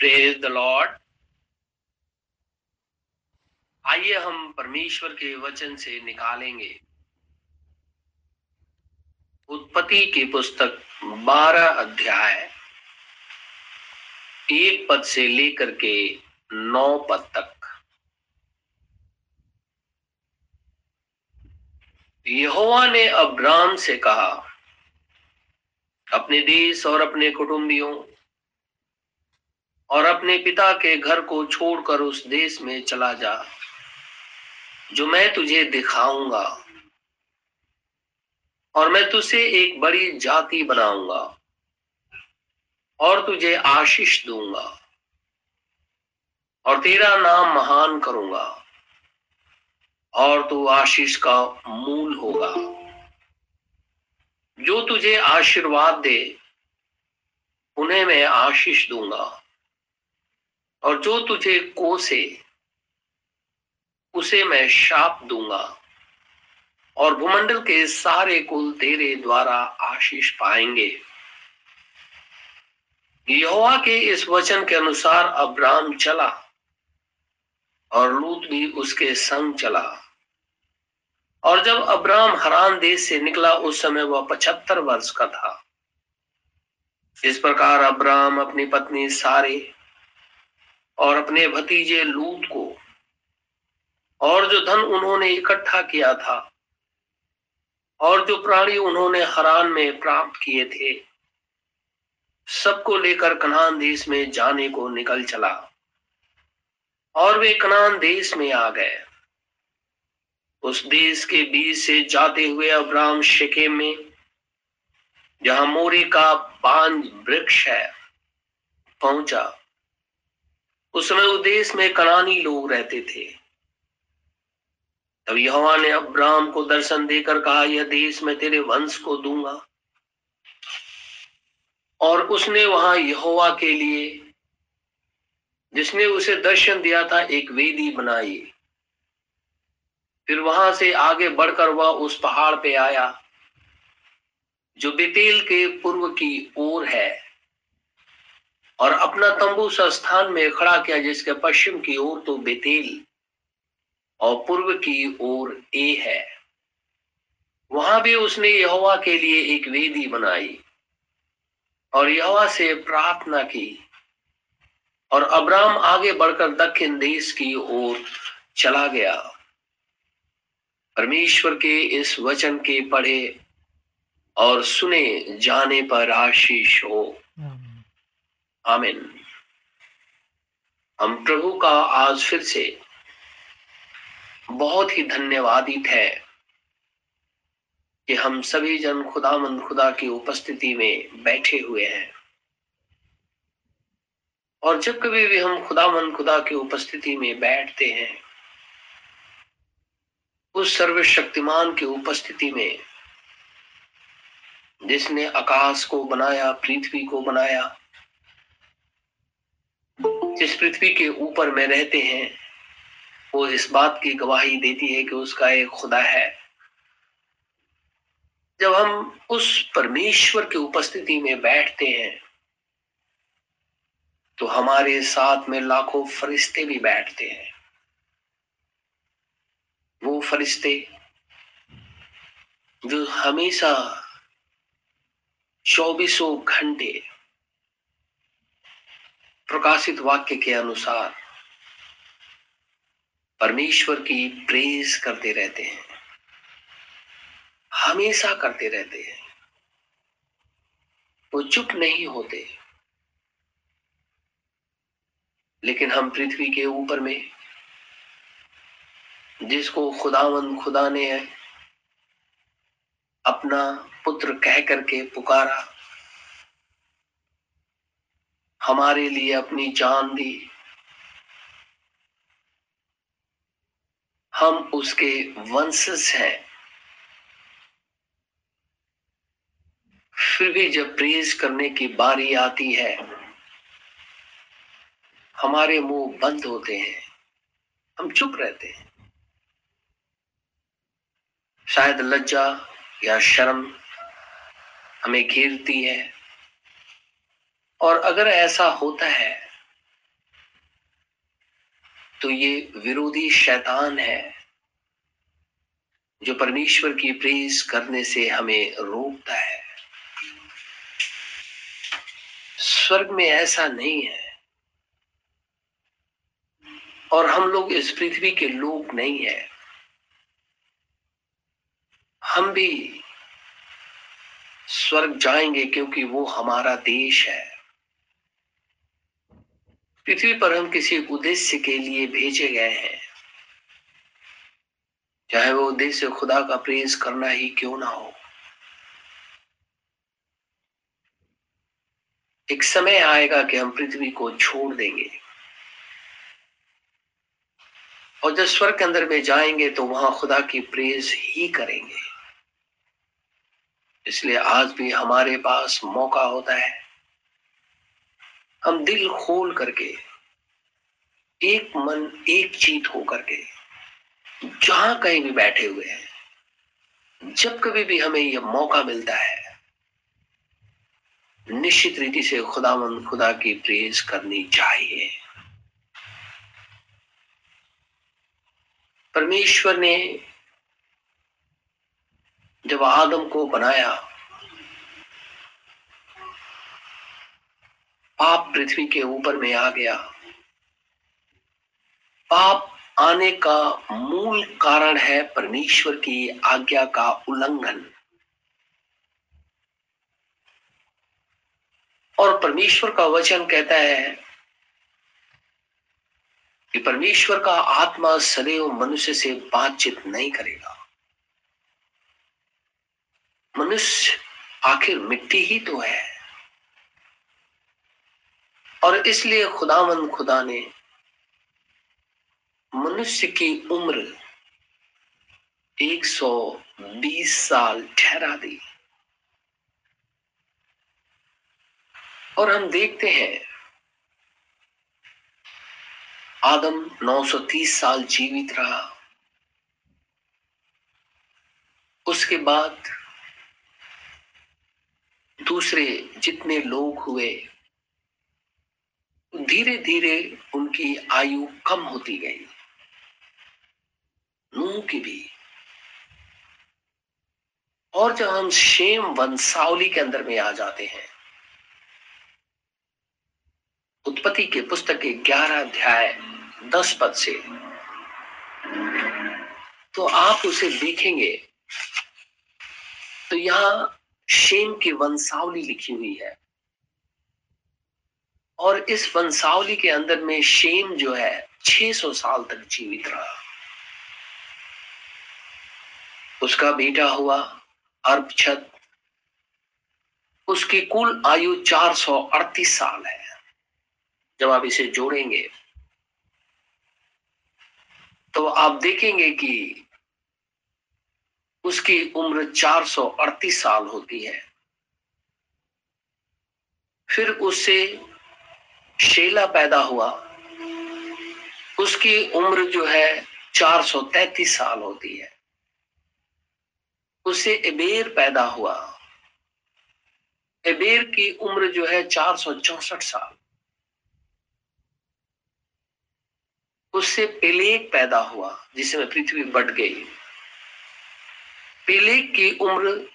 Praise the Lord आइए हम परमेश्वर के वचन से निकालेंगे। उत्पत्ति की पुस्तक बारह अध्याय, एक पद से लेकर के नौ पद तक। यहोवा ने अब्राम से कहा, अपने देश और अपने कुटुंबियों और अपने पिता के घर को छोड़कर उस देश में चला जा, जो मैं तुझे दिखाऊँगा और मैं तुझे एक बड़ी जाति बनाऊँगा और तुझे आशीष दूँगा और तेरा नाम महान करूँगा और तू आशीष का मूल होगा। जो तुझे आशीर्वाद दे, उन्हें मैं आशीष दूँगा। और जो तुझे कोसे, उसे मैं शाप दूँगा। और भूमंडल के सारे कुल तेरे द्वारा आशीष पाएँगे। यहोवा के इस वचन के अनुसार अब्राम चला, और लूत भी उसके संग चला। और जब अब्राम हरान देश से निकला, उस समय वह पचहत्तर वर्ष का था। इस प्रकार अब्राम अपनी पत्नी सारे और अपने भतीजे लूत को, और जो धन उन्होंने इकट्ठा किया था, और जो प्राणी उन्होंने हरान में प्राप्त किए थे, सबको लेकर कनान देश में जाने को निकल चला। और वे कनान देश में आ गए। उस देश के बीच से जाते हुए अब्राम शेकेम में, जहाँ मोरी का बांझ वृक्ष है, पहुँचा। उस समय उस देश में कनानी लोग रहते थे। तब यहोवा ने अब्राम को दर्शन देकर कहा, यह देश मैं तेरे वंश को दूँगा। और उसने वहाँ यहोवा के लिए, जिसने उसे दर्शन दिया था, एक वेदी बनाई। फिर वहाँ से आगे बढ़कर वह उस पहाड़ पे आया, जो बेतेल के पूर्व की ओर है। और अपना तंबू स्थान में खड़ा किया, जिसके पश्चिम की ओर तो बेतेल और पूर्व की ओर ए है। वहाँ भी उसने यहोवा के लिए एक वेदी बनाई और यहोवा से प्रार्थना की और अब्राम आगे बढ़कर दक्षिण देश की ओर चला गया। परमेश्वर के इस वचन के पढ़े और सुने जाने पर आशीष हो। आमिन। हम प्रभु का आज फिर से बहुत ही धन्यवादित है कि हम सभी जन खुदामंद खुदा की उपस्थिति में बैठे हुए हैं। और जब कभी भी हम खुदामंद खुदा की उपस्थिति में बैठते हैं, उस सर्वशक्तिमान की उपस्थिति में जिसने आकाश को बनाया, पृथ्वी को बनाया जिस पृथ्वी के ऊपर में रहते हैं, वो इस बात की गवाही देती है कि उसका एक खुदा है। जब हम उस परमेश्वर की उपस्थिति में बैठते हैं तो हमारे साथ में लाखों फरिश्ते भी बैठते हैं। वो फरिश्ते जो हमेशा चौबीसों घंटे प्रकाशित वाक्य के अनुसार परमेश्वर की प्रेज करते रहते हैं। हमेशा करते रहते हैं। वो चुप नहीं होते। लेकिन हम पृथ्वी के ऊपर में, जिसको खुदावन खुदा ने अपना पुत्र कह करके पुकारा हमारे लिए अपनी जान दी। हम उसके वंशज हैं। फिर भी जब प्रेज करने की बारी आती है, हमारे मुँह बंद होते हैं। हम चुप रहते हैं। शायद लज्जा या शर्म हमें घेरती है। और अगर ऐसा होता है तो ये विरोधी शैतान है, जो परमेश्वर की प्रेस करने से हमें रोकता है। स्वर्ग में ऐसा नहीं है। और हम लोग इस पृथ्वी के लोग नहीं है। हम भी स्वर्ग जाएँगे क्योंकि वो हमारा देश है। पृथ्वी पर हम किसी उद्देश्य के लिए भेजे गए हैं। चाहे वो उद्देश्य खुदा का प्रेस करना ही क्यों ना हो। एक समय आएगा कि हम पृथ्वी को छोड़ देंगे। और जब स्वर्ग के अंदर में जाएँगे तो वहाँ खुदा की प्रेज ही करेंगे। इसलिए आज भी हमारे पास मौका होता है। हम दिल खोल करके, एक मन, एक चीत हो करके, जहाँ कहीं भी बैठे हुए हैं, जब कभी भी हमें यह मौका मिलता है, निश्चित रीति से खुदामंद खुदा की प्रेज करनी चाहिए। परमेश्वर ने जब आदम को बनाया पाप पृथ्वी के ऊपर में आ गया। पाप आने का मूल कारण है परमेश्वर की आज्ञा का उल्लंघन। और परमेश्वर का वचन कहता है कि परमेश्वर का आत्मा सदैव मनुष्य से बातचीत नहीं करेगा। मनुष्य आखिर मिट्टी ही तो है। और इसलिए खुदामंद खुदा ने मनुष्य की उम्र 120 साल ठहरा दी। और हम देखते हैं, आदम 930 साल जीवित रहा। उसके बाद दूसरे जितने लोग हुए धीरे धीरे उनकी आयु कम होती गई। नूह की भी। और जब हम शेम वंशावली के अंदर में आ जाते हैं, उत्पत्ति के पुस्तक के ग्यारह अध्याय, दस पद से तो आप उसे देखेंगे तो यहाँ शेम की वंशावली लिखी हुई है। और इस वंशावली के अंदर में शेम जो है 600 साल तक जीवित रहा। उसका बेटा हुआ अर्पछद उसकी कुल आयु 438 साल है। जब आप इसे जोड़ेंगे तो आप देखेंगे कि उसकी उम्र 438 साल होती है। फिर उससे शेला पैदा हुआ। उसकी उम्र जो है 433 साल होती है। उससे एबेर पैदा हुआ। एबेर की उम्र जो है चार साल। उससे पेलेक पैदा हुआ जिसमें पृथ्वी बढ़ गई। पेलेक की उम्र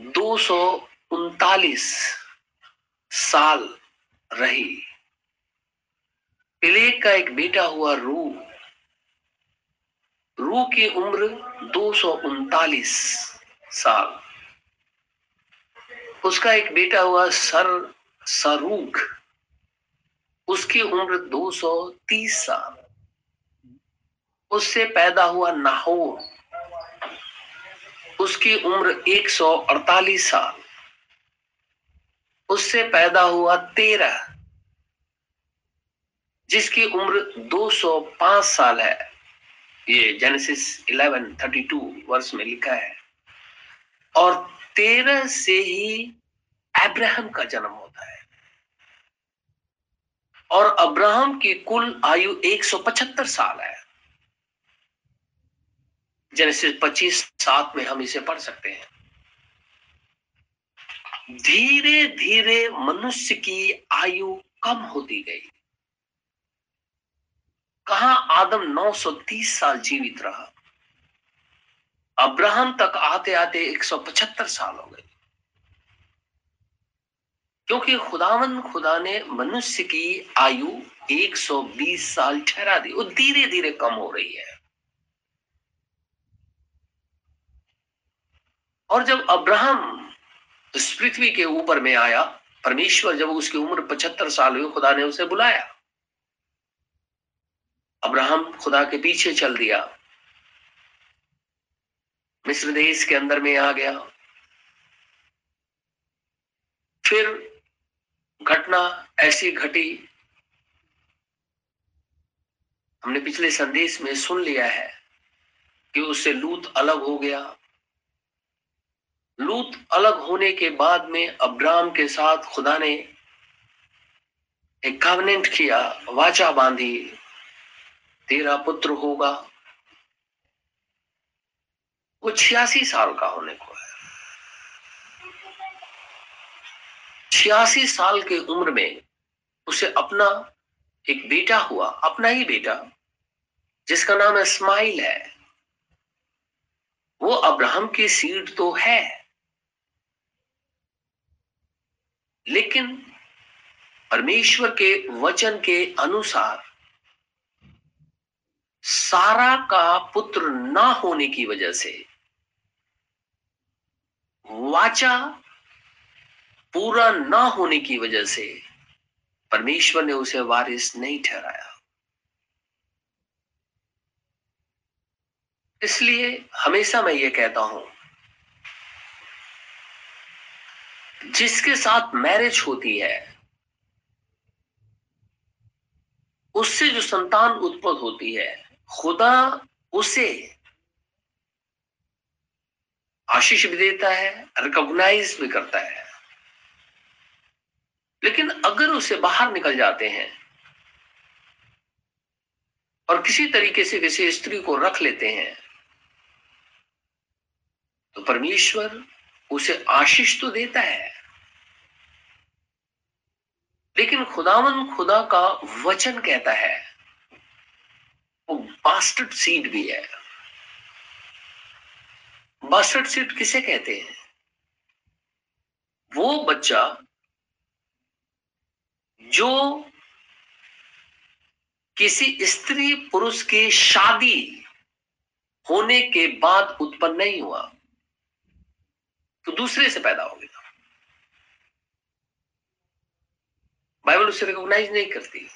दो सौ उनतालीस साल रही। पेलेक का एक बेटा हुआ रू। रू की उम्र दो सौ उनतालीस साल। उसका एक बेटा हुआ सर सरूख उसकी उम्र 230 साल। उससे पैदा हुआ नाहोर। उसकी उम्र 148 साल। उससे पैदा हुआ तेरह, जिसकी उम्र 205 साल है। ये जेनेसिस 11:32 वर्ष में लिखा है। और तेरह से ही अब्राहम का जन्म होता है। और अब्राहम की कुल आयु 175 साल है। जेनेसिस 25 सात में हम इसे पढ़ सकते हैं। धीरे धीरे मनुष्य की आयु कम होती गई। कहा आदम 930 साल जीवित रहा? अब्राहम तक आते आते 175 साल हो गए। क्योंकि खुदावन खुदा ने मनुष्य की आयु 120 साल ठहरा दी, वो धीरे धीरे कम हो रही है। और जब अब्राहम इस पृथ्वी के ऊपर में आया, परमेश्वर जब उसकी उम्र पचहत्तर साल हुई, खुदा ने उसे बुलाया। अब्राहम खुदा के पीछे चल दिया। मिस्र देश के अंदर में आ गया। फिर घटना ऐसी घटी। हमने पिछले संदेश में सुन लिया है कि उससे लूत अलग हो गया। लूत अलग होने के बाद में अब्राम के साथ खुदा ने एक कावनेंट किया, वाचा बांधी, तेरा पुत्र होगा। वो छियासी साल का होने को है। छियासी साल के उम्र में उसे अपना एक बेटा हुआ, अपना ही बेटा, जिसका नाम इस्माइल है। वो अब्राहम की सीट तो है। लेकिन परमेश्वर के वचन के अनुसार सारा का पुत्र ना होने की वजह से वाचा पूरा ना होने की वजह से परमेश्वर ने उसे वारिस नहीं ठहराया। इसलिए हमेशा मैं ये कहता हूँ जिसके साथ मैरिज होती है, उससे जो संतान उत्पन्न होती है, खुदा उसे आशीष भी देता है रिकॉग्नाइज भी करता है। लेकिन अगर उसे बाहर निकल जाते हैं और किसी तरीके से किसी स्त्री को रख लेते हैं तो परमेश्वर उसे आशीष तो देता है। लेकिन खुदावन खुदा का वचन कहता है, वो बास्टर्ड सीड भी है। बास्टर्ड सीड किसे कहते हैं? वो बच्चा जो किसी स्त्री पुरुष की शादी होने के बाद उत्पन्न नहीं हुआ। तो दूसरे से पैदा हो गया। बाइबल उसे रिकॉग्नाइज नहीं करती।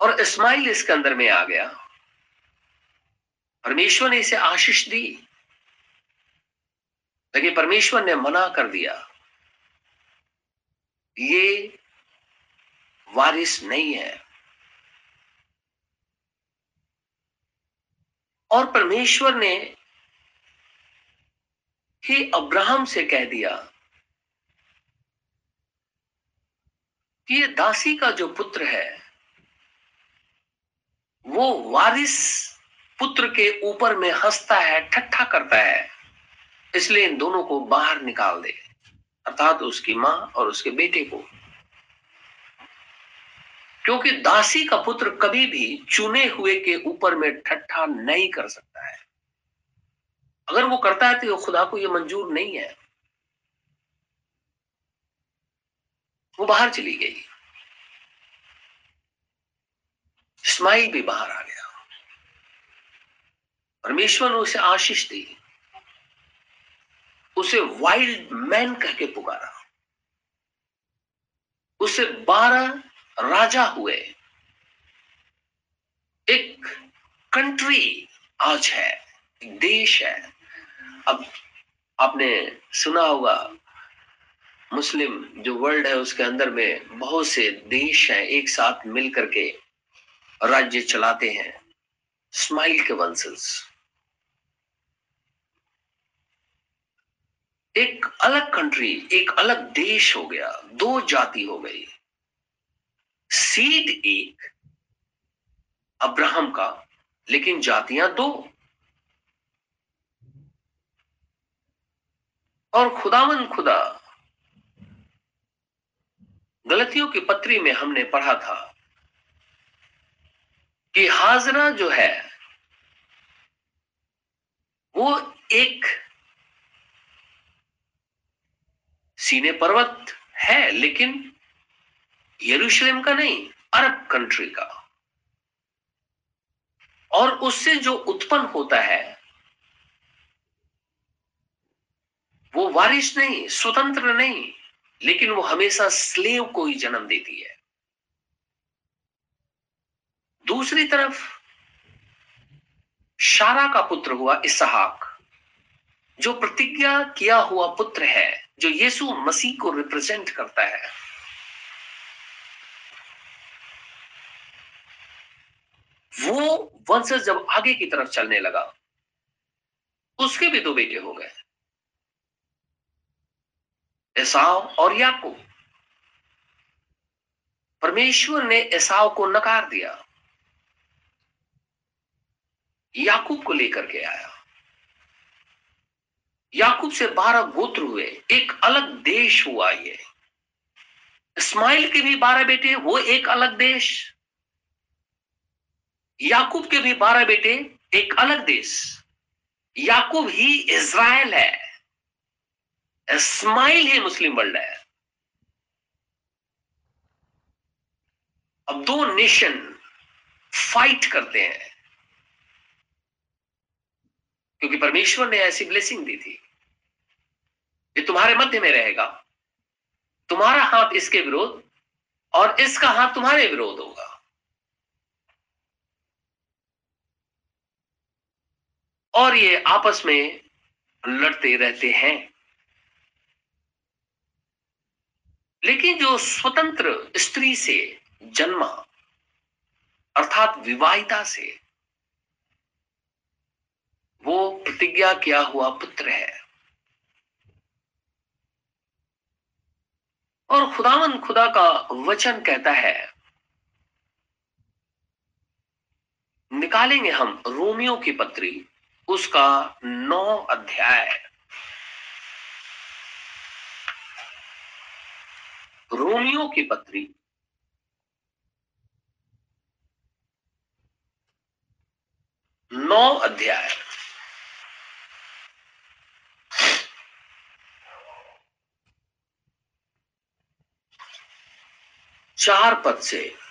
और इस्माइल इसके अंदर में आ गया। परमेश्वर ने इसे आशीष दी। लेकिन परमेश्वर ने मना कर दिया। ये वारिस नहीं है। और परमेश्वर ने ही अब्राहम से कह दिया कि ये दासी का जो पुत्र है, वो वारिस पुत्र के ऊपर में हंसता है, ठट्ठा करता है, इसलिए इन दोनों को बाहर निकाल दे, अर्थात उसकी माँ और उसके बेटे को। क्योंकि दासी का पुत्र कभी भी चुने हुए के ऊपर में ठट्ठा नहीं कर सकता है। अगर वो करता है तो खुदा को यह मंजूर नहीं है। वो बाहर चली गई। इस्माइल भी बाहर आ गया। परमेश्वर ने उसे आशीष दी। उसे वाइल्ड मैन कह के पुकारा। उसे बारह राजा हुए। एक कंट्री आज है, एक देश है। अब आपने सुना होगा, मुस्लिम जो वर्ल्ड है उसके अंदर में बहुत से देश हैं, एक साथ मिलकर के राज्य चलाते हैं स्माइल के वंशज एक अलग कंट्री एक अलग देश हो गया, दो जाति हो गई। सीड एक, अब्राहम का, लेकिन जातियाँ दो। और खुदावन खुदा, गलतियों की पत्री में हमने पढ़ा था कि हाजरा जो है, वो एक सीने पर्वत है, लेकिन यरूशलेम का नहीं, अरब कंट्री का। और उससे जो उत्पन्न होता है, वो वारिश नहीं, स्वतंत्र नहीं, लेकिन वो हमेशा स्लेव को ही जन्म देती है। दूसरी तरफ़, शारा का पुत्र हुआ इसहाक, जो प्रतिज्ञा किया हुआ पुत्र है, जो यीशु मसीह को रिप्रेजेंट करता है वो वंशज जब आगे की तरफ़ चलने लगा, उसके भी दो बेटे हो गए। एसाव और याकूब। परमेश्वर ने एसाव को नकार दिया। याकूब को लेकर के आया। याकूब से बारह गोत्र हुए, एक अलग देश हुआ ये। इस्माइल के भी बारह बेटे, वो एक अलग देश। याकूब के भी बारह बेटे, एक अलग देश। याकूब ही इज़राइल है। इस्माइल ही मुस्लिम वर्ल्ड है। अब दो नेशन फाइट करते हैं। क्योंकि परमेश्वर ने ऐसी ब्लेसिंग दी थी। ये तुम्हारे मध्य में रहेगा। तुम्हारा हाथ इसके विरोध और इसका हाथ तुम्हारे विरोध होगा। और ये आपस में लड़ते रहते हैं। लेकिन जो स्वतंत्र स्त्री से जन्मा, अर्थात विवाहिता से, वो प्रतिज्ञा किया हुआ पुत्र है। और खुदावन खुदा का वचन कहता है, निकालेंगे हम रोमियो की पत्री। उसका नौ अध्याय रोमियो की पत्री। नौ अध्याय। चार पद से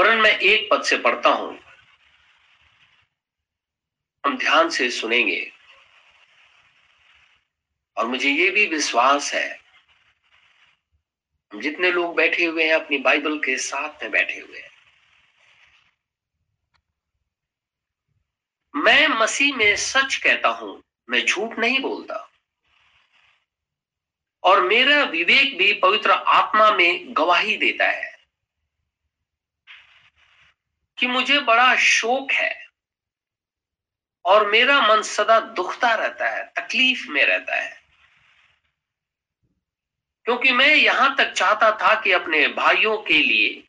वरन मैं एक पद से पढ़ता हूँ। हम ध्यान से सुनेंगे। और मुझे ये भी विश्वास है, हम जितने लोग बैठे हुए हैं, अपनी बाइबल के साथ में बैठे हुए हैं। मैं मसीह में सच कहता हूँ, मैं झूठ नहीं बोलता। और मेरा विवेक भी पवित्र आत्मा में गवाही देता है। कि मुझे बड़ा शोक है और मेरा मन सदा दुखता रहता है, तकलीफ़ में रहता है। क्योंकि मैं यहाँ तक चाहता था कि अपने भाइयों के लिए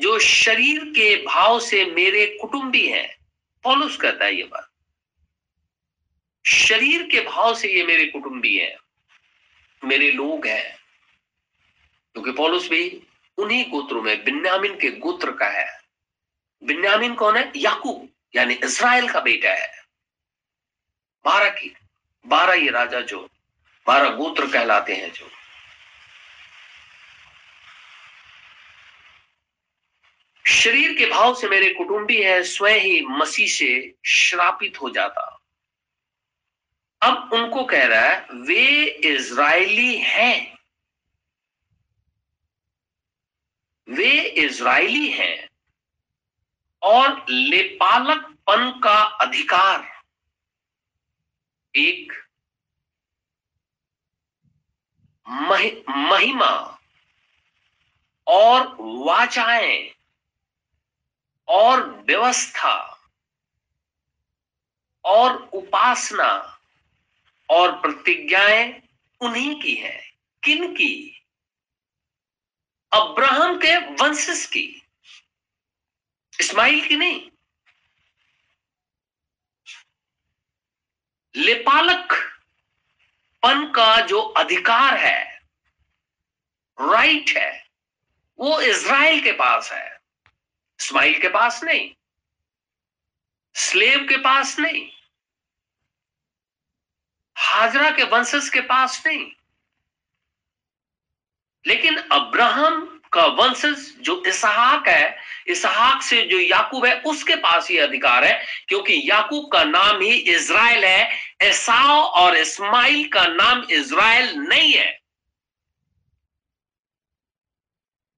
जो शरीर के भाव से मेरे कुटुंबी हैं पॉलुस कहता है ये बात। शरीर के भाव से ये मेरे कुटुंबी हैं, मेरे लोग हैं, क्योंकि पॉलुस भी उन्हीं गोत्रों में, बिन्यामिन के गोत्र का है। बिन्यामिन कौन है? याकूब, यानी इसराइल का बेटा है। बारह की, बारह ये राजा जो, बारह गोत्र कहलाते हैं जो। शरीर के भाव से मेरे कुटुंबी है, स्वयं ही मसीह से श्रापित हो जाता। अब उनको कह रहा है, वे इज़राइली हैं। वे इज़राइली हैं। और लेपालकपन का अधिकार। एक महिमा और वाचाएँ और व्यवस्था और उपासना और प्रतिज्ञाएँ उन्हीं की है। किन की अब्राहम के वंशज की। इस्माइल की नहीं। लेपालक पन का जो अधिकार है राइट है, वो इज़राइल के पास है। इस्माइल के पास नहीं। स्लेव के पास नहीं। हाजरा के वंशज के पास नहीं। लेकिन अब्राहम का वंशज जो इसहाक है, इसहाक से जो याकूब है, उसके पास ही अधिकार है, क्योंकि याकूब का नाम ही इज़राइल है, एसाव और इस्माइल का नाम इज़राइल नहीं है।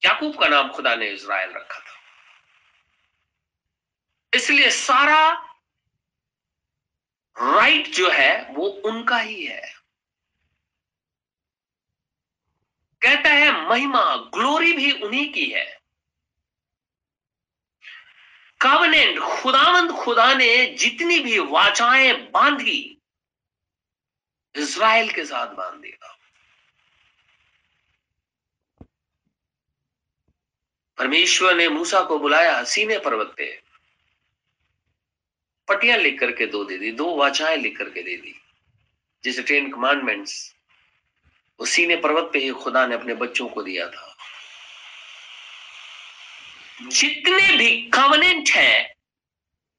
याकूब का नाम खुदा ने इज़राइल रखा था। इसलिए सारा राइट जो है, वो उनका ही है। कहता है, महिमा ग्लोरी भी उन्हीं की है। कवनेंट खुदावंद खुदा ने जितनी भी वाचाएँ बांधी, इज़राइल के साथ बाँध। दिया परमेश्वर ने मूसा को बुलाया, सीने पर्वत पे। पटिया लिख करके दो दे दी, दो वाचाएँ लिख करके दे दी, जैसे टेन कमांडमेंट्स वो सीने पर्वत पे खुदा ने अपने बच्चों को दिया था। जितने भी कवनेंट हैं,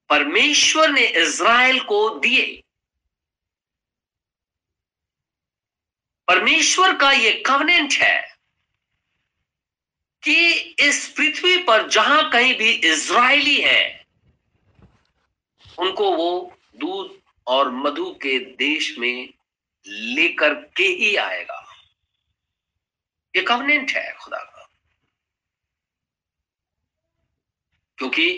परमेश्वर ने इज़राइल को दिए। परमेश्वर का ये कवनेंट है कि इस पृथ्वी पर जहाँ कहीं भी इज़राइली है, उनको वो दूध और मधु के देश में लेकर के ही आएगा। ये कवनेंट है खुदा का। क्योंकि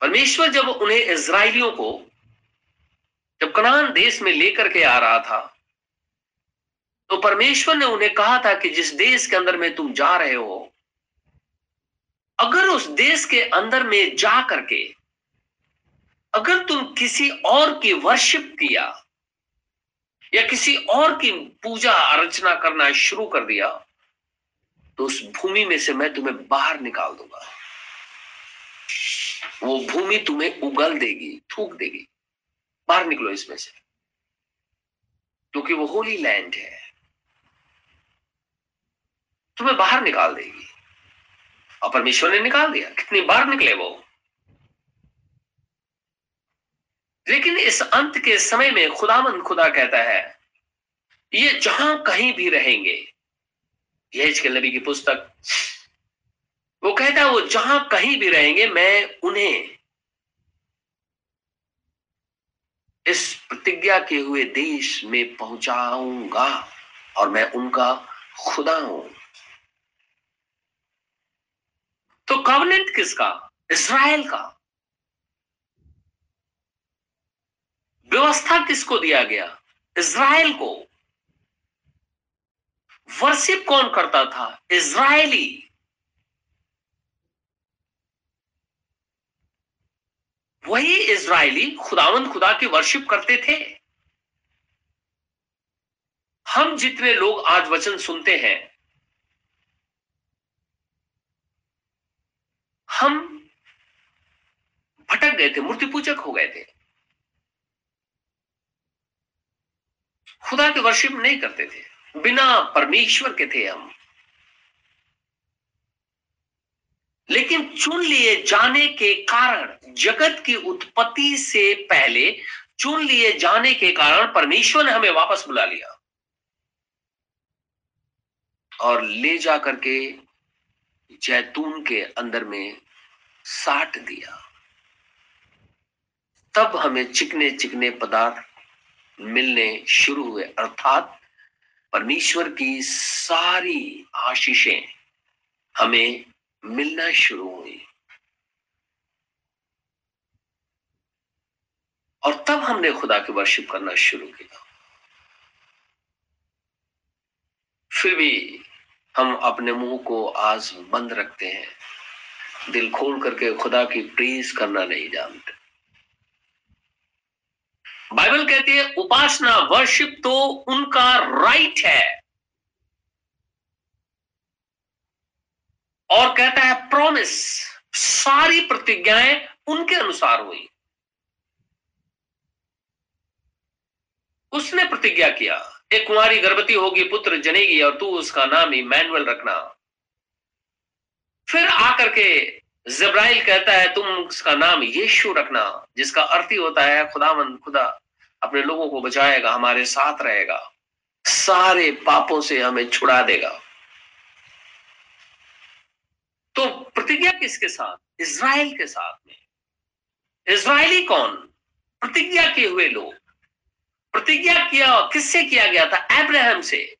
परमेश्वर जब उन्हें इज़राइलियों को, जब कनान देश में लेकर के आ रहा था तो परमेश्वर ने उन्हें कहा था कि जिस देश के अंदर में तुम जा रहे हो, अगर उस देश के अंदर में जा करके, अगर तुम किसी और की वर्शिप किया या किसी और की पूजा अर्चना करना शुरू कर दिया तो उस भूमि में से मैं तुम्हें बाहर निकाल दूँगा। वो भूमि तुम्हें उगल देगी, थूक देगी। बाहर निकलो इसमें से। क्योंकि वो होली लैंड है। तुम्हें बाहर निकाल देगी। और परमेश्वर ने निकाल दिया। कितनी बार निकले वो? लेकिन इस अंत के समय में खुदामंद खुदा कहता है, ये जहाँ कहीं भी रहेंगे। यह नबी की पुस्तक। वो कहता है, वो जहाँ कहीं भी रहेंगे, मैं उन्हें इस प्रतिज्ञा के हुए देश में पहुंचाऊँगा और मैं उनका खुदा हूँ। तो कवनेंट किसका? इसराइल का। व्यवस्था किसको दिया गया? इज़राइल को। वर्शिप कौन करता था? इज़राइली। वही इज़राइली खुदावंद खुदा की वर्शिप करते थे। हम जितने लोग आज वचन सुनते हैं, हम भटक गए थे, मूर्ति पूजक हो गए थे। खुदा के वर्शिप नहीं करते थे। बिना परमेश्वर के थे हम। लेकिन चुन लिए जाने के कारण, जगत की उत्पत्ति से पहले चुन लिए जाने के कारण परमेश्वर ने हमें वापस बुला लिया। और ले जा करके जैतून के अंदर में साट दिया। तब हमें चिकने चिकने पदार्थ मिलने शुरू हुए। अर्थात परमेश्वर की सारी आशीषें हमें मिलना शुरू हुई। और तब हमने खुदा की वर्शिप करना शुरू किया। फिर भी हम अपने मुँह को आज बंद रखते हैं। दिल खोल करके खुदा की प्रीज करना नहीं जानते। बाइबल कहती है, उपासना वर्शिप तो उनका राइट है। और कहता है प्रॉमिस सारी प्रतिज्ञाएँ उनके अनुसार हुई। उसने प्रतिज्ञा किया, एक कुंवारी गर्भवती होगी, पुत्र जनेगी, और तू उसका नाम ही मैनुअल रखना। फिर आकर के जब्राइल कहता है, तुम उसका नाम यीशु रखना, जिसका अर्थ ही होता है, खुदावंद, खुदा अपने लोगों को बचाएगा, हमारे साथ रहेगा, सारे पापों से हमें छुड़ा देगा। तो प्रतिज्ञा किसके साथ? इज़राइल के साथ में। इज़राइली कौन? प्रतिज्ञा किए हुए लोग। प्रतिज्ञा किया, किससे किया गया था? अब्राहम से,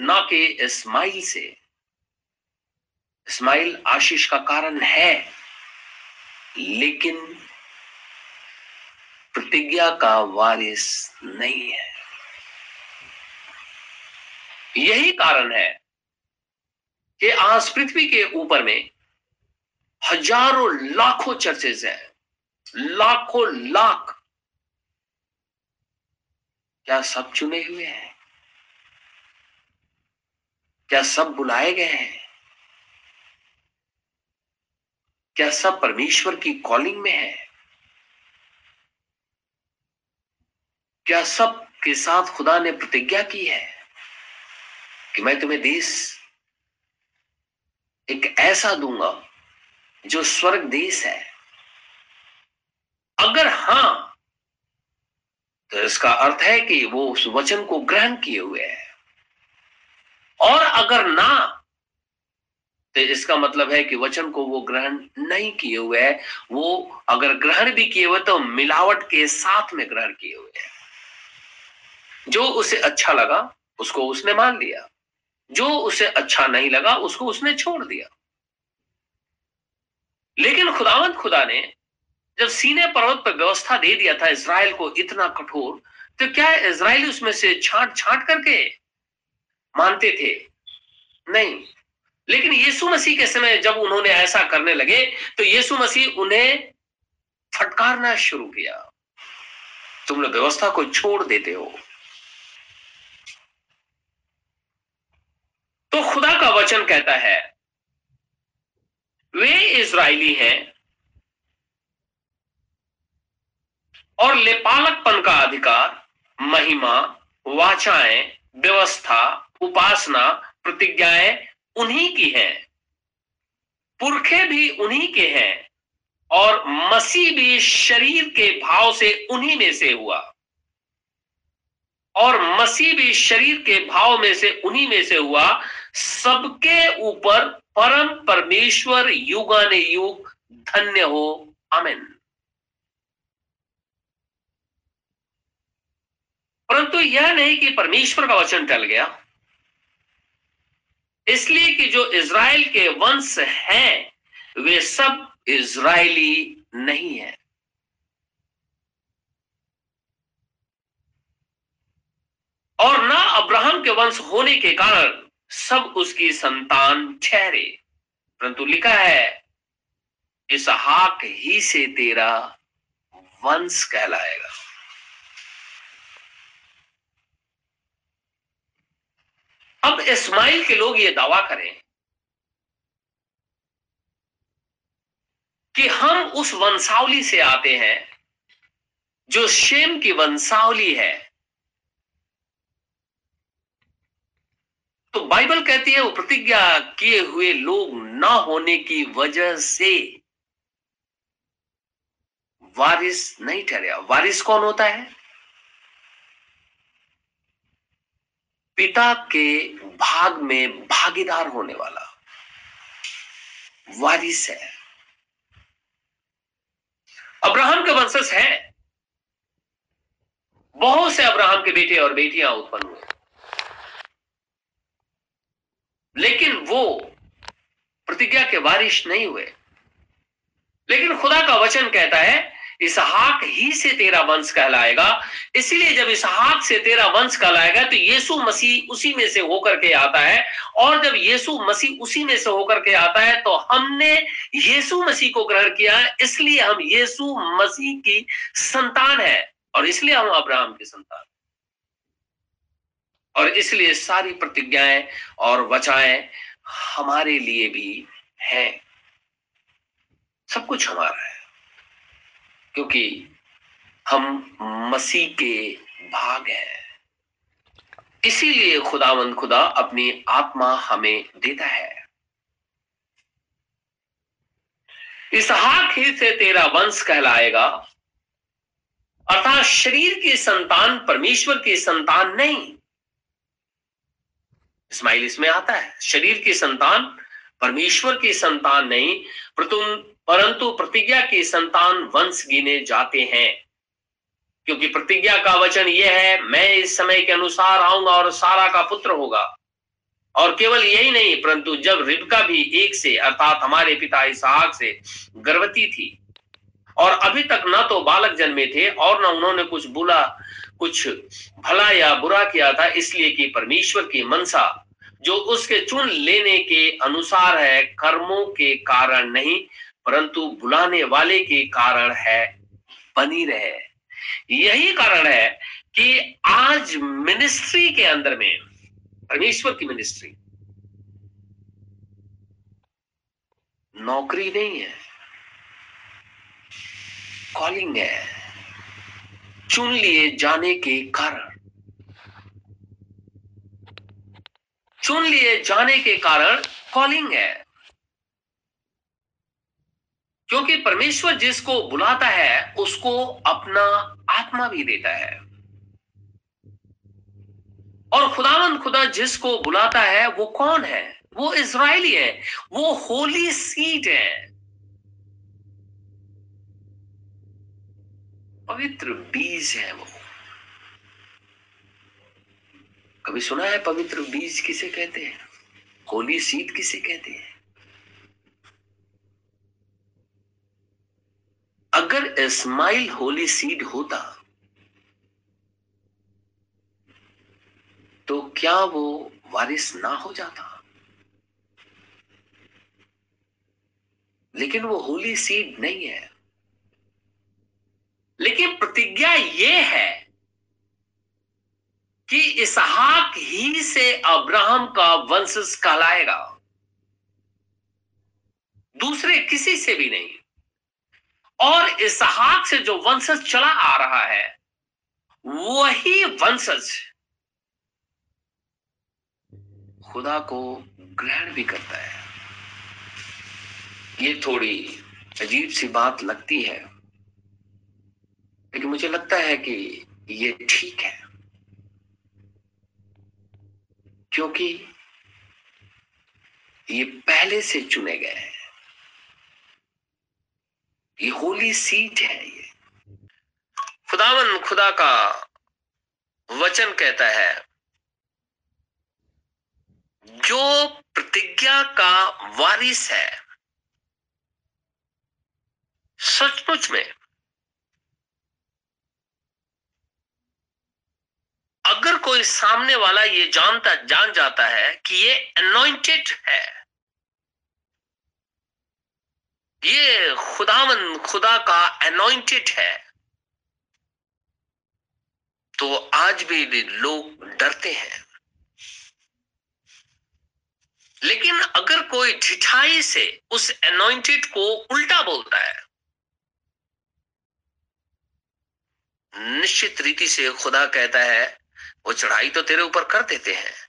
ना कि इस्माइल से। इस्माइल आशीष का कारण है, लेकिन प्रतिज्ञा का वारिस नहीं है। यही कारण है कि आज पृथ्वी के ऊपर में हज़ारों लाखों चर्चेज हैं। लाखों लाख। क्या सब चुने हुए हैं? क्या सब बुलाए गए हैं? क्या सब परमेश्वर की कॉलिंग में है? क्या सब के साथ खुदा ने प्रतिज्ञा की है कि मैं तुम्हें देश, एक ऐसा दूँगा जो स्वर्ग देश है? अगर हाँ तो इसका अर्थ है कि वो उस वचन को ग्रहण किए हुए है। और अगर ना तो इसका मतलब है कि वचन को वो ग्रहण नहीं किए हुए है। वो अगर ग्रहण भी किए हुए तो मिलावट के साथ में ग्रहण किए हुए हैं। जो उसे अच्छा लगा, उसको उसने मान लिया। जो उसे अच्छा नहीं लगा, उसको उसने छोड़ दिया। लेकिन खुदावंत खुदा ने, जब सीने पर्वत पर व्यवस्था दे दिया था इसराइल को इतना कठोर तो क्या इसराइल उसमें से छांट छांट करके मानते थे? नहीं। लेकिन यीशु मसीह के समय जब उन्होंने ऐसा करने लगे तो यीशु मसीह उन्हें फटकारना शुरू किया। तुम लोग व्यवस्था को छोड़ देते हो। तो खुदा का वचन कहता है, वे इज़राइली हैं और लेपालकपन का अधिकार, महिमा, वाचाएँ, व्यवस्था, उपासना, प्रतिज्ञाएँ उन्हीं की है। पुरखे भी उन्हीं के हैं और मसीह भी शरीर के भाव से उन्हीं में से हुआ। और मसीह भी शरीर के भाव में से उन्हीं में से हुआ। सबके ऊपर परम परमेश्वर युगान युग धन्य हो। अमेन परंतु यह नहीं कि परमेश्वर का वचन टल गया। इसलिए कि जो इज़राइल के वंश हैं, वे सब इज़राइली नहीं है। और ना अब्राहम के वंश होने के कारण सब उसकी संतान ठहरे। परंतु लिखा है इस हाक ही से तेरा वंश कहलाएगा। अब इस्माइल के लोग ये दावा करें कि हम उस वंशावली से आते हैं जो शेम की वंशावली है। तो बाइबल कहती है, वो प्रतिज्ञा किए हुए लोग ना होने की वजह से वारिस नहीं ठहरे। वारिस कौन होता है? पिता के भाग में भागीदार होने वाला वारिस है। अब्राहम के वंशज है। बहुत से अब्राहम के बेटे और बेटियाँ उत्पन्न हुए लेकिन वो प्रतिज्ञा के वारिश नहीं हुए। लेकिन खुदा का वचन कहता है इसहाक ही से तेरा वंश कहलाएगा। इसलिए जब इसहाक से तेरा वंश कहलाएगा तो यीशु मसीह उसी में से होकर के आता है। और जब यीशु मसीह उसी में से होकर के आता है तो हमने यीशु मसीह को ग्रहण किया। है इसलिए हम यीशु मसीह की संतान है, और इसलिए हम अब्राहम की संतान और इसलिए सारी प्रतिज्ञाएँ और वचाएँ हमारे लिए भी हैं। सब कुछ हमारा है। क्योंकि हम मसीह के भाग है। इसीलिए खुदावंद खुदा अपनी आत्मा हमें देता है। इसहाक ही से तेरा वंश कहलाएगा। अर्थात शरीर की संतान परमेश्वर की संतान नहीं। इस्माइल इसमें आता है, शरीर की संतान परमेश्वर की संतान नहीं प्रतिज्ञा की संतान वंश गिने जाते हैं। क्योंकि प्रतिज्ञा का वचन यह है, मैं इस समय के अनुसार आऊँगा और सारा का पुत्र होगा। और केवल यही नहीं, परंतु जब रिबका भी एक से, अर्थात हमारे पिता इसहाक से गर्भवती थी, और अभी तक न तो बालक जन्मे थे और न उन्होंने कुछ बुला कुछ भला या बुरा किया था, इसलिए कि परमेश्वर की मनसा, जो उसके चुन लेने के अनुसार है, कर्मों के कारण नहीं परंतु बुलाने वाले के कारण है, बनी रहे। यही कारण है कि आज मिनिस्ट्री के अंदर में, परमेश्वर की मिनिस्ट्री नौकरी नहीं है कॉलिंग है, चुन लिए जाने के कारण। चुन लिए जाने के कारण कॉलिंग है। क्योंकि परमेश्वर जिसको बुलाता है, उसको अपना आत्मा भी देता है। और खुदावंद खुदा जिसको बुलाता है, वो कौन है? वो इसराइली है। वो होली सीट है। पवित्र बीज है वो। कभी सुना है पवित्र बीज किसे कहते हैं? होली सीड किसे कहते हैं? अगर इस्माइल होली सीड होता तो क्या वो वारिस ना हो जाता? लेकिन वो होली सीड नहीं है। लेकिन प्रतिज्ञा ये है कि इसहाक ही से अब्राहम का वंशज कहलाएगा। दूसरे किसी से भी नहीं। और इसहाक से जो वंशज चला आ रहा है, वही वंशज खुदा को ग्रहण भी करता है। ये थोड़ी अजीब सी बात लगती है, लेकिन मुझे लगता है कि ये ठीक है, क्योंकि ये पहले से चुने गए हैं। ये होली सीट है ये। खुदावन खुदा का वचन कहता है, जो प्रतिज्ञा का वारिस है, सचमुच में अगर कोई सामने वाला ये जानता, जान जाता है कि ये अनोइंटेड है ये खुदावन, खुदा का अनोइंटेड है। तो आज भी लोग डरते हैं। लेकिन अगर कोई ठिठाई से उस अनोइंटेड को उल्टा बोलता है, निश्चित रीति से खुदा कहता है, वो चढ़ाई तो तेरे ऊपर कर देते हैं।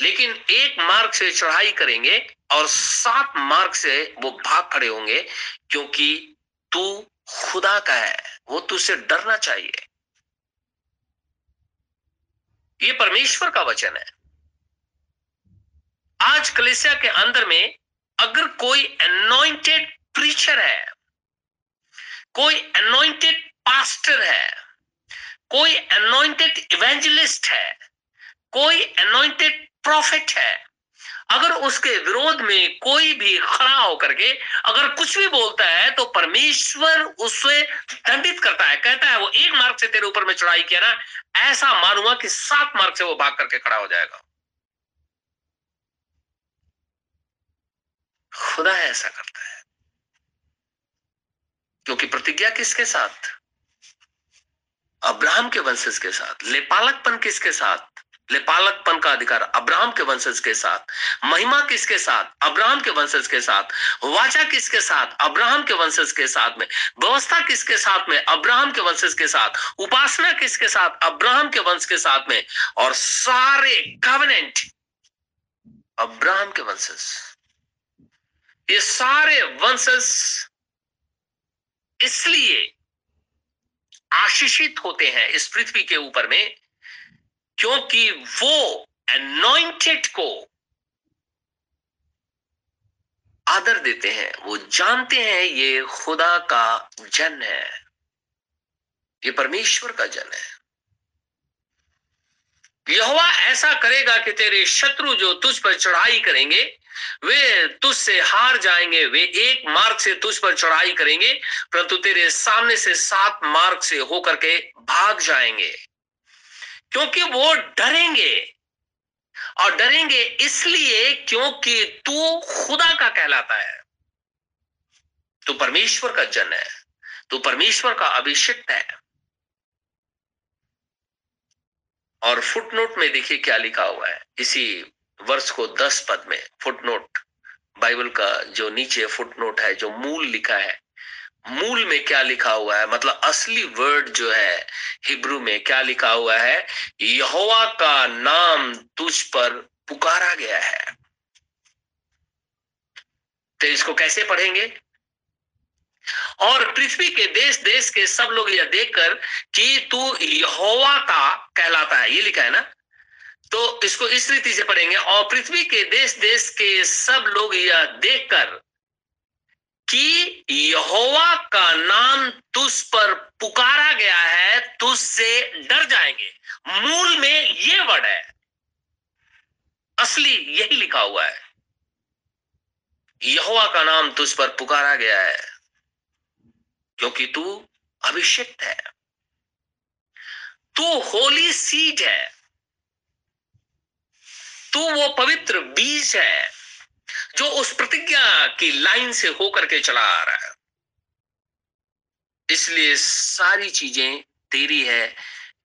लेकिन एक मार्ग से चढ़ाई करेंगे और सात मार्ग से वो भाग खड़े होंगे, क्योंकि तू खुदा का है, वो तुझसे डरना चाहिए। ये परमेश्वर का वचन है। आज कलेसिया के अंदर में अगर कोई अनोइंटेड प्रीचर है, कोई अनोइंटेड पास्टर है, कोई अनोइंटेड इवेंजलिस्ट है, कोई अनोइंटेड प्रॉफिट है अगर उसके विरोध में कोई भी खड़ा होकर के अगर कुछ भी बोलता है तो परमेश्वर उससे दंडित करता है। कहता है, वो एक मार्ग से तेरे ऊपर में चढ़ाई किया ना, ऐसा मानूँगा कि सात मार्ग से वो भाग करके खड़ा हो जाएगा। खुदा ऐसा करता है। क्योंकि प्रतिज्ञा किसके साथ? अब्राहम के वंशज के साथ, लेपालकपन किसके साथ? लेपालकपन का अधिकार अब्राहम के वंशज के साथ, महिमा किसके साथ, अब्राहम के वंशज के साथ, वाचा किसके साथ, अब्राहम के वंशज के साथ में, व्यवस्था किसके साथ में, अब्राहम के वंशज के साथ, उपासना किसके साथ, अब्राहम के वंश के साथ में, और सारे कवनेंट अब्राहम के वंशज। ये सारे वंशज इसलिए आशीषित होते हैं इस पृथ्वी के ऊपर में क्योंकि वो एनॉइंटेड को आदर देते हैं, वो जानते हैं ये खुदा का जन है। ये परमेश्वर का जन है। यहोवा ऐसा करेगा कि तेरे शत्रु जो तुझ पर चढ़ाई करेंगे, वे तुझ से हार जाएँगे, वे एक मार्ग से तुझ पर चढ़ाई करेंगे, परंतु तेरे सामने से सात मार्ग से होकर के भाग जाएँगे। क्योंकि वो डरेंगे। और डरेंगे इसलिए क्योंकि तू खुदा का कहलाता है। तू परमेश्वर का जन है। तू परमेश्वर का अभिषिक्त है। और फुटनोट में देखिए क्या लिखा हुआ है। इसी वर्ष को दस पद में फुटनोट, बाइबल का जो नीचे फुटनोट है, जो मूल लिखा है मूल में क्या लिखा हुआ है? मतलब असली वर्ड जो है, हिब्रू में क्या लिखा हुआ है? यहोवा का नाम तुझ पर पुकारा गया है। तो इसको कैसे पढ़ेंगे? और पृथ्वी के देश देश के सब लोग यह देखकर कि तू यहोवा का कहलाता है, ये लिखा है ना? तो इसको इस रीति से पढ़ेंगे। और पृथ्वी के देश देश के सब लोग यह देखकर कि यहोवा का नाम तुझ पर पुकारा गया है तुझ से डर जाएँगे। मूल में ये वर्ड है। असली यही लिखा हुआ है। यहोवा का नाम तुझ पर पुकारा गया है, क्योंकि तू अभिषिक्त है। तू होली सीड है। तू वो पवित्र बीज है। जो उस प्रतिज्ञा की लाइन से होकर के चला आ रहा है। इसलिए सारी चीज़ें तेरी है,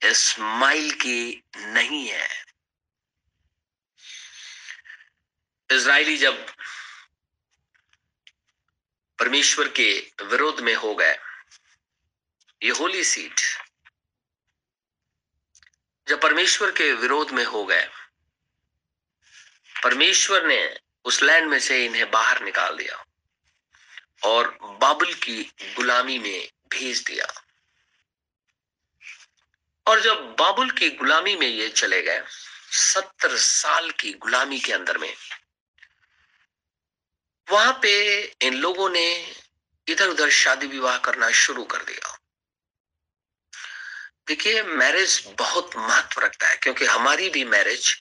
इस्माइल की नहीं है। इज़राइली जब परमेश्वर के विरोध में हो गए, ये होली सीट, जब परमेश्वर के विरोध में हो गए, परमेश्वर ने उस लैंड में से इन्हें बाहर निकाल दिया और बाबुल की गुलामी में भेज दिया। और जब बाबुल की गुलामी में ये चले गए, सत्तर साल की गुलामी के अंदर में, वहाँ पे इन लोगों ने इधर उधर शादी विवाह करना शुरू कर दिया। देखिए मैरिज बहुत महत्व रखता है, क्योंकि हमारी भी मैरिज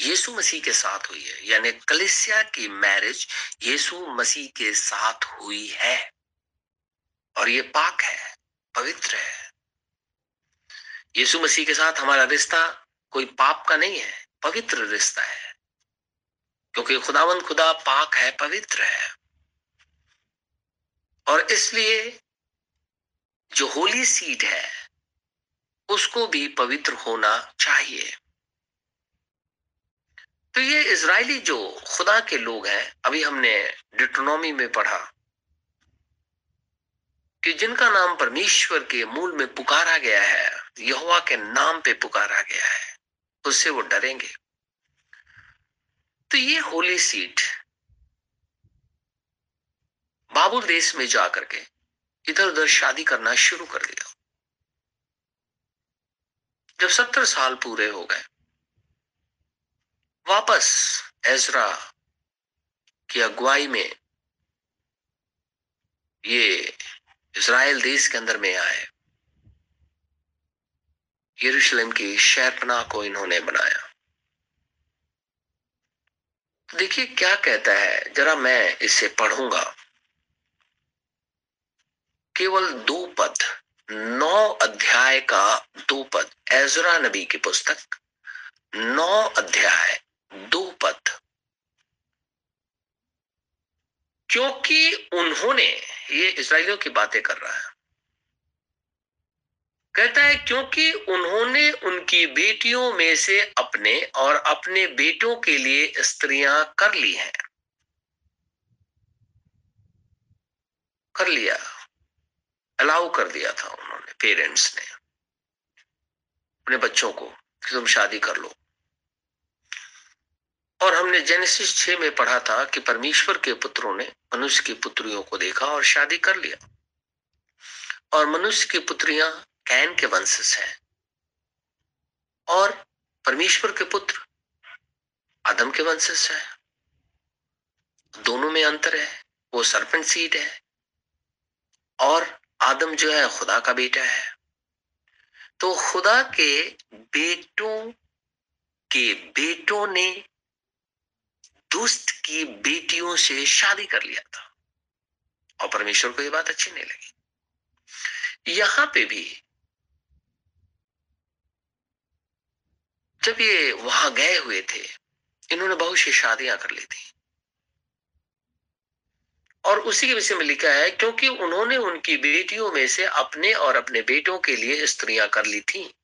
यीशु मसीह के साथ हुई है, यानी कलिसिया की मैरिज यीशु मसीह के साथ हुई है। और ये पाक है, पवित्र है। यीशु मसीह के साथ हमारा रिश्ता कोई पाप का नहीं है, पवित्र रिश्ता है। क्योंकि खुदावंद खुदा पाक है, पवित्र है। और इसलिए जो होली सीड है, उसको भी पवित्र होना चाहिए। तो ये इज़राइली जो खुदा के लोग हैं, अभी हमने डिट्रोनॉमी में पढ़ा कि जिनका नाम परमेश्वर के मूल में पुकारा गया है, यहोवा के नाम पे पुकारा गया है, उससे वो डरेंगे। तो ये होली सीट बाबुल देश में जाकर के इधर उधर शादी करना शुरू कर दिया। जब सत्तर साल पूरे हो गए वापस एजरा की अगुवाई में ये इसराइल देश के अंदर में आए। यरूशलेम की शहरपना को इन्होंने बनाया। देखिए क्या कहता है, जरा मैं इसे पढ़ूँगा। केवल दो पद, नौ अध्याय का दो पद एजरा नबी की पुस्तक, नौ अध्याय। दो पद। क्योंकि उन्होंने ये इसराइलियों की बातें कर रहा है। कहता है, क्योंकि उन्होंने उनकी बेटियों में से अपने और अपने बेटों के लिए स्त्रियाँ कर ली हैं। कर लिया। अलाउ कर दिया था उन्होंने, पेरेंट्स ने। अपने बच्चों को कि तुम शादी कर लो। और हमने जेनेसिस छह में पढ़ा था कि परमेश्वर के पुत्रों ने मनुष्य की पुत्रियों को देखा और शादी कर लिया। और मनुष्य की पुत्रियाँ कैन के वंशज हैं। और परमेश्वर के पुत्र आदम के वंशज है। दोनों में अंतर है, वो सरपंच सीट है। और आदम जो है, खुदा का बेटा है। तो खुदा के बेटों के बेटों ने दुष्ट की बेटियों से शादी कर लिया था। और परमेश्वर को यह बात अच्छी नहीं लगी। यहाँ पे भी जब ये वहाँ गए हुए थे, इन्होंने बहुत सी शादियाँ कर ली थी। और उसी के विषय में लिखा है, क्योंकि उन्होंने उनकी बेटियों में से अपने और अपने बेटों के लिए स्त्रियाँ कर ली थी,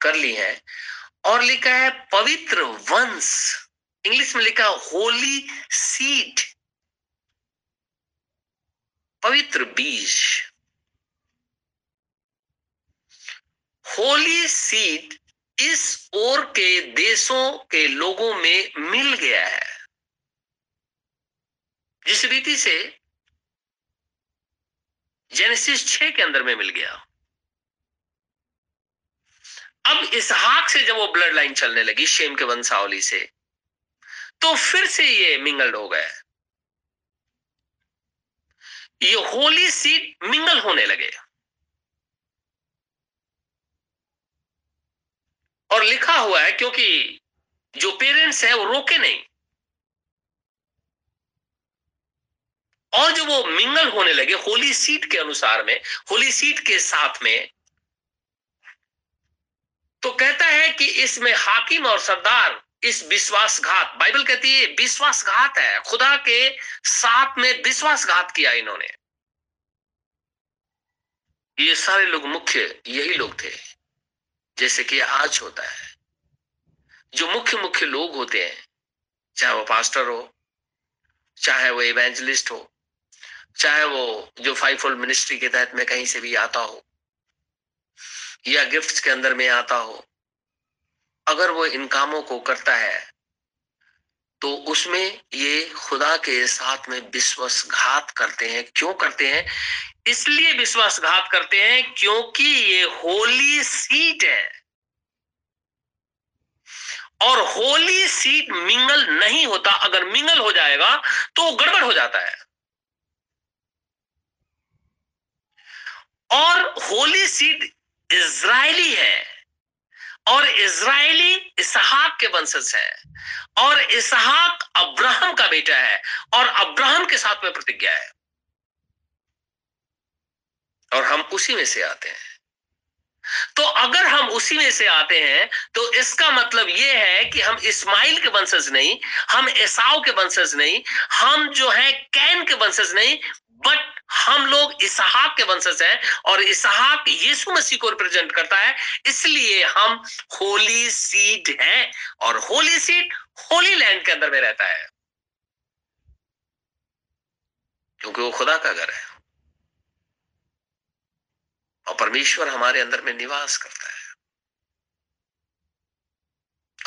कर ली हैं। और लिखा है, पवित्र वंश इंग्लिश में लिखा होली सीड पवित्र बीज। होली सीड इस ओर के देशों के लोगों में मिल गया है। जिस रीति से जेनेसिस छह के अंदर में मिल गया। अब इसहाक से जब वो ब्लड लाइन चलने लगी, शेम के वंशावली से तो फिर से ये मिंगल्ड हो गए। ये होली सीड मिंगल होने लगे। और लिखा हुआ है क्योंकि जो पेरेंट्स है वो रोके नहीं। और जो वो मिंगल होने लगे होली सीट के अनुसार में होली सीट के साथ में तो कहता है कि इसमें हाकिम और सरदार इस विश्वासघात, बाइबल कहती है, विश्वासघात है। खुदा के साथ में विश्वासघात किया इन्होंने। ये सारे लोग मुख्य यही लोग थे, जैसे कि आज होता है। जो मुख्य मुख्य लोग होते हैं, चाहे वो पास्टर हो, चाहे वो इवेंजलिस्ट हो, चाहे वो जो फाइव फोल्ड मिनिस्ट्री के तहत में कहीं से भी आता हो, या गिफ्ट्स के अंदर में आता हो अगर वो इन कामों को करता है तो उसमें ये खुदा के साथ में विश्वासघात करते हैं। क्यों करते हैं? इसलिए विश्वासघात करते हैं क्योंकि ये होली सीट है। और होली सीट मिंगल नहीं होता। अगर मिंगल हो जाएगा तो गड़बड़ हो जाता है। और होली सीट इज़राइली है। और इज़राइली इसहाक के वंशज है। और इसहाक अब्राहम का बेटा है और अब्राहम के साथ में प्रतिज्ञा है। और हम उसी में से आते हैं। तो अगर हम उसी में से आते हैं तो इसका मतलब यह है कि हम इस्माइल के वंशज नहीं, हम एसाव के वंशज नहीं, हम जो है कैन के वंशज नहीं बट हम लोग इसहाक के वंशज हैं और इसहाक यीशु मसीह को रिप्रेजेंट करता है। इसलिए हम होली सीड हैं और होली सीड होली लैंड के अंदर में रहता है। क्योंकि वो खुदा का घर है। और परमेश्वर हमारे अंदर में निवास करता है।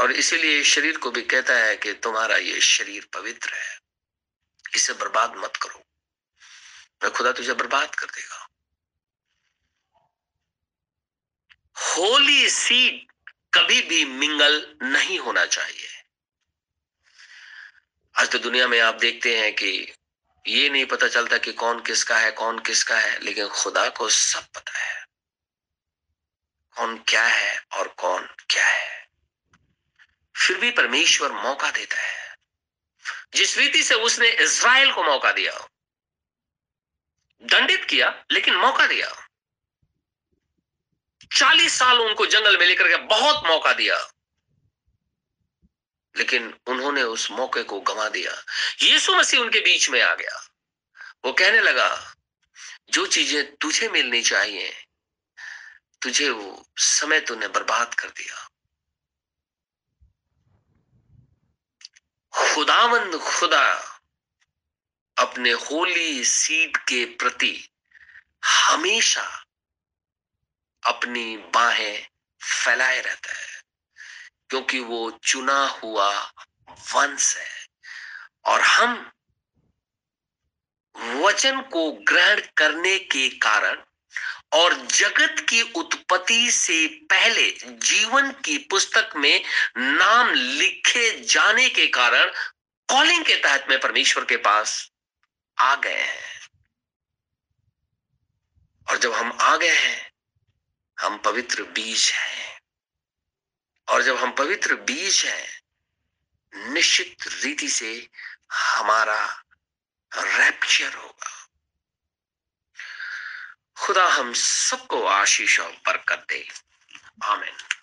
और इसीलिए शरीर को भी कहता है कि तुम्हारा ये शरीर पवित्र है। इसे बर्बाद मत करो। मैं खुदा तुझे बर्बाद कर देगा। होली सीड कभी भी मिंगल नहीं होना चाहिए। आज तो दुनिया में आप देखते हैं कि ये नहीं पता चलता कि कौन किसका है, कौन किसका है, लेकिन खुदा को सब पता है। कौन क्या है और कौन क्या है। फिर भी परमेश्वर मौका देता है। जिस रीति से उसने इज़राइल को मौका दिया दंडित किया, लेकिन मौका दिया। चालीस साल उनको जंगल में लेकर के बहुत मौका दिया। लेकिन उन्होंने उस मौके को गंवा दिया। यीशु मसीह उनके बीच में आ गया। वो कहने लगा, जो चीज़ें तुझे मिलनी चाहिए, तुझे वो समय तूने बर्बाद कर दिया। खुदावंद खुदा अपने होली सीट के प्रति हमेशा अपनी बाहें फैलाए रहता है, क्योंकि वो चुना हुआ वंश है। और हम वचन को ग्रहण करने के कारण और जगत की उत्पत्ति से पहले जीवन की पुस्तक में नाम लिखे जाने के कारण कॉलिंग के तहत में परमेश्वर के पास आ गए हैं। और जब हम आ गए हैं, हम पवित्र बीज हैं। और जब हम पवित्र बीज हैं, निश्चित रीति से हमारा रैप्चर होगा। खुदा हम सबको आशीष और बरकत दे। आमिन।